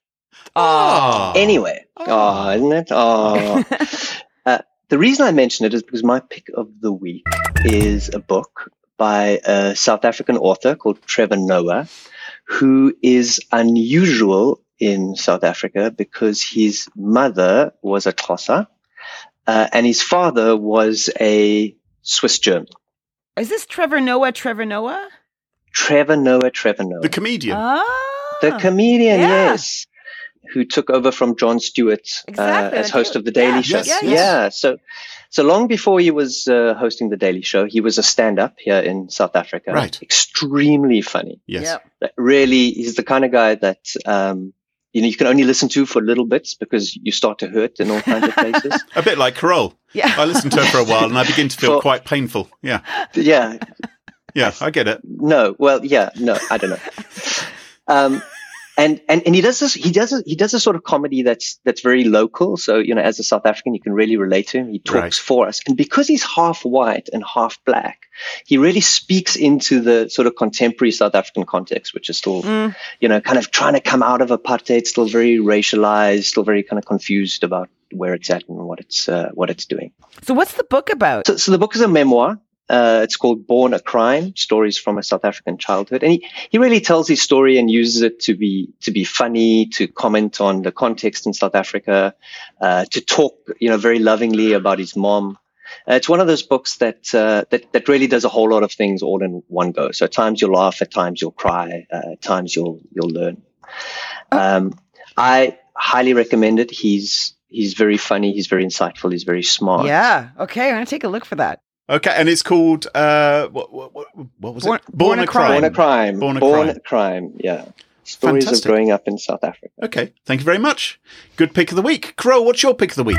Ah. Anyway, oh, Oh. isn't it? Oh. [LAUGHS] uh, the reason I mention it is because my pick of the week is a book by a South African author called Trevor Noah, who is unusual in South Africa because his mother was a Xhosa uh, and his father was a Swiss German. Is this Trevor Noah? Trevor Noah? Trevor Noah, Trevor Noah. The comedian. Ah. The comedian, Yeah. yes, who took over from Jon Stewart Exactly, uh, as host of the Daily yeah, Show. yes, yeah, yes. So, so long before he was uh, hosting the Daily Show, he was a stand-up here in South Africa. Right. Extremely funny. yes. Yep. That Really, he's the kind of guy that um, you know you can only listen to for little bits because you start to hurt in all kinds of places. [LAUGHS] A bit like Carole. Yeah. I listened to her for a while and I begin to feel For- quite painful. Yeah. yeah, Yeah, I get it. no, well, yeah, no, I don't know. [LAUGHS] Um, and, and, and he does this, he does, a, he does a sort of comedy that's, that's very local. So, you know, as a South African, you can really relate to him. He talks Right. for us. And because he's half white and half black, he really speaks into the sort of contemporary South African context, which is still, Mm. you know, kind of trying to come out of apartheid, still very racialized, still very kind of confused about where it's at and what it's, uh, what it's doing. So what's the book about? So, so the book is a memoir. Uh, it's called Born a Crime: Stories from a South African Childhood, and he, he really tells his story and uses it to be to be funny, to comment on the context in South Africa, uh, to talk, you know, very lovingly about his mom. Uh, it's one of those books that, uh, that that really does a whole lot of things all in one go. So at times you'll laugh, at times you'll cry, uh, at times you'll you'll learn. Um, I highly recommend it. He's he's very funny. He's very insightful. He's very smart. Yeah. Okay, I'm gonna take a look for that. Okay, and it's called uh, what, what, what, what was Born- it? Born a Crime. Born a crime. Born a Born crime. a crime. Yeah. Stories Fantastic. of growing up in South Africa. Okay, thank you very much. Good pick of the week. Crow, what's your pick of the week?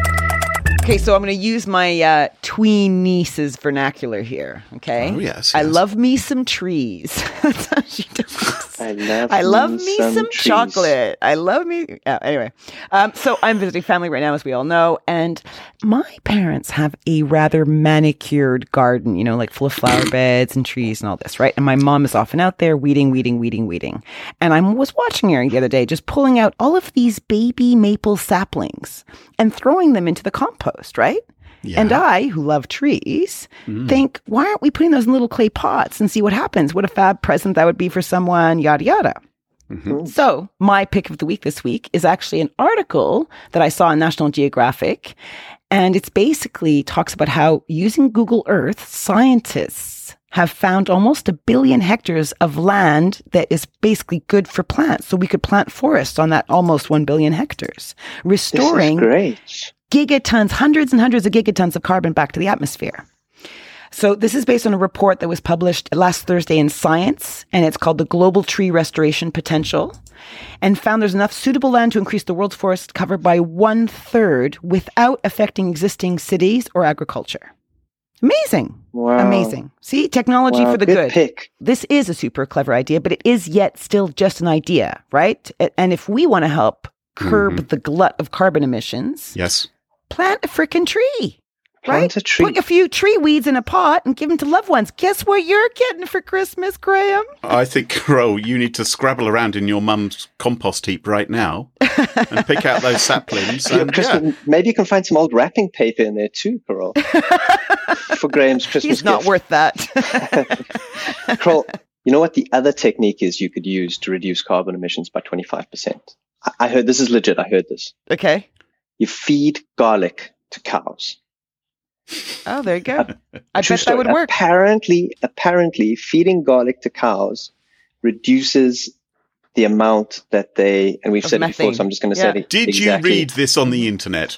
Okay, so I'm going to use my uh, tween niece's vernacular here. Okay. Oh, yes, I love me some trees. [LAUGHS] That's how she talks. I love. I love me some, trees. chocolate. I love me. Yeah, anyway, um, so I'm visiting family right now, as we all know, and my parents have a rather manicured garden, you know, like full of flower [COUGHS] beds and trees and all this, right? And my mom is often out there weeding, weeding, weeding, weeding. And I was watching her the other day, just pulling out all of these baby maple saplings and throwing them into the compost, right? Yeah. And I, who love trees, mm. think, why aren't we putting those in little clay pots and see what happens? What a fab present that would be for someone, yada, yada. Mm-hmm. So, my pick of the week this week is actually an article that I saw in National Geographic. And it's basically talks about how using Google Earth, scientists have found almost a billion hectares of land that is basically good for plants. So we could plant forests on that almost 1 billion hectares, This is restoring great. Gigatons, hundreds and hundreds of gigatons of carbon back to the atmosphere. So this is based on a report that was published last Thursday in Science, and it's called the Global Tree Restoration Potential, and found there's enough suitable land to increase the world's forest cover by one third without affecting existing cities or agriculture. Amazing. Wow. Amazing. See, technology Wow, for the good good. pick. This is a super clever idea, but it is yet still just an idea, right? And if we want to help curb mm-hmm. the glut of carbon emissions, Yes. Plant a frickin' tree. Plant right? a tree. Put a few tree weeds in a pot and give them to loved ones. Guess what you're getting for Christmas, Graham? I think, [LAUGHS] Crow, you need to scrabble around in your mum's compost heap right now [LAUGHS] and pick out those saplings. And, Christmas- yeah. Maybe you can find some old wrapping paper in there too, Carole, [LAUGHS] for Graham's Christmas He's not gift. worth that. Carole, you know what the other technique is you could use to reduce carbon emissions by 25%? I- I heard this is legit. I heard this. okay. You feed garlic to cows. Oh, there you go. I True bet that would work. Apparently, apparently, feeding garlic to cows reduces the amount that they, and we've Of said it before, so I'm just going to Yeah. say it Did exactly. you read this on the internet?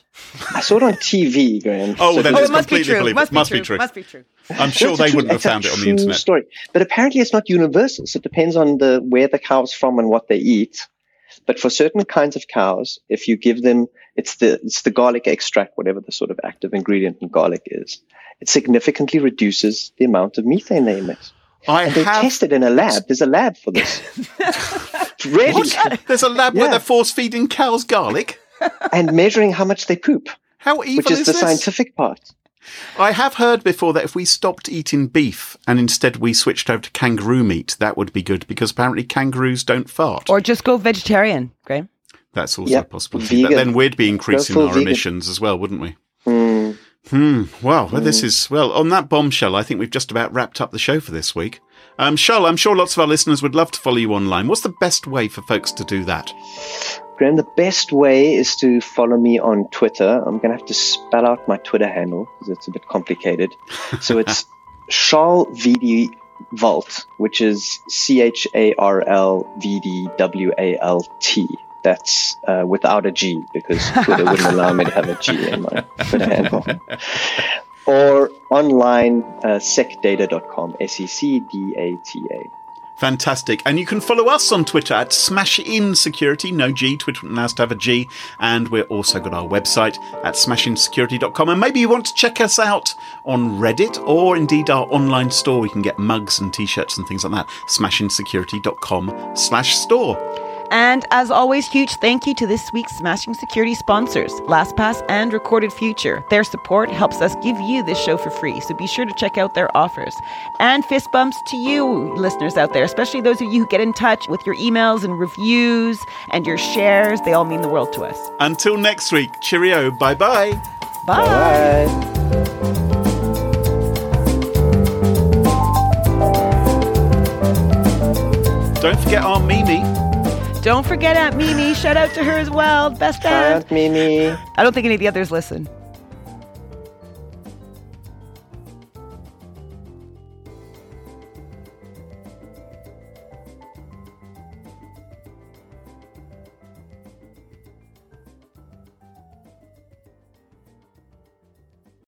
I saw it on TV, Graham. Oh, So then Oh, it's it must be completely true. believable. Must be Must be true. true. Must be true. I'm sure they wouldn't have found it on the true internet. Story. But apparently it's not universal. So it depends on the where the cow's from and what they eat. But for certain kinds of cows, if you give them, it's the it's the garlic extract, whatever the sort of active ingredient in garlic is, it significantly reduces the amount of methane they emit. I And they have. tested in a lab. There's a lab for this. [LAUGHS] really? What? There's a lab where they're force feeding cows garlic. And measuring how much they poop, How evil which is, is the this? scientific part. I have heard before that if we stopped eating beef and instead we switched over to kangaroo meat, that would be good because apparently kangaroos don't fart. Or just go vegetarian, Graham. That's also Yep, a possibility. But then we'd be increasing our vegan. emissions as well, wouldn't we? Hmm. Hmm. Well, well, this is well on that bombshell. I think we've just about wrapped up the show for this week. Um, Charl, I'm sure lots of our listeners would love to follow you online. What's the best way for folks to do that? Graham, the best way is to follow me on Twitter. I'm going to have to spell out my Twitter handle because it's a bit complicated. [LAUGHS] So it's Charles VD Vault, which is C H A R L V D W A L T. That's uh, without a G because [LAUGHS] Twitter wouldn't allow me to have a G in my Twitter handle. [LAUGHS] Or online, uh, secdata.com, S E C D A T A. Fantastic. And you can follow us on Twitter at SmashInSecurity, no G, Twitter has to have a G. And we're also got our website at smashinsecurity.com. And maybe you want to check us out on Reddit or indeed our online store. We can get mugs and t-shirts and things like that. smashinsecurity.com slash store. And as always, huge thank you to this week's Smashing Security sponsors, LastPass and Recorded Future. Their support helps us give you this show for free, so be sure to check out their offers. And fist bumps to you, listeners out there, especially those of you who get in touch with your emails and reviews and your shares. They all mean the world to us. Until next week, cheerio. Bye-bye. Bye. Bye. Don't forget our Mimi. Don't forget Aunt Mimi. Shout out to her as well. Best aunt. Aunt Mimi. I don't think any of the others listen.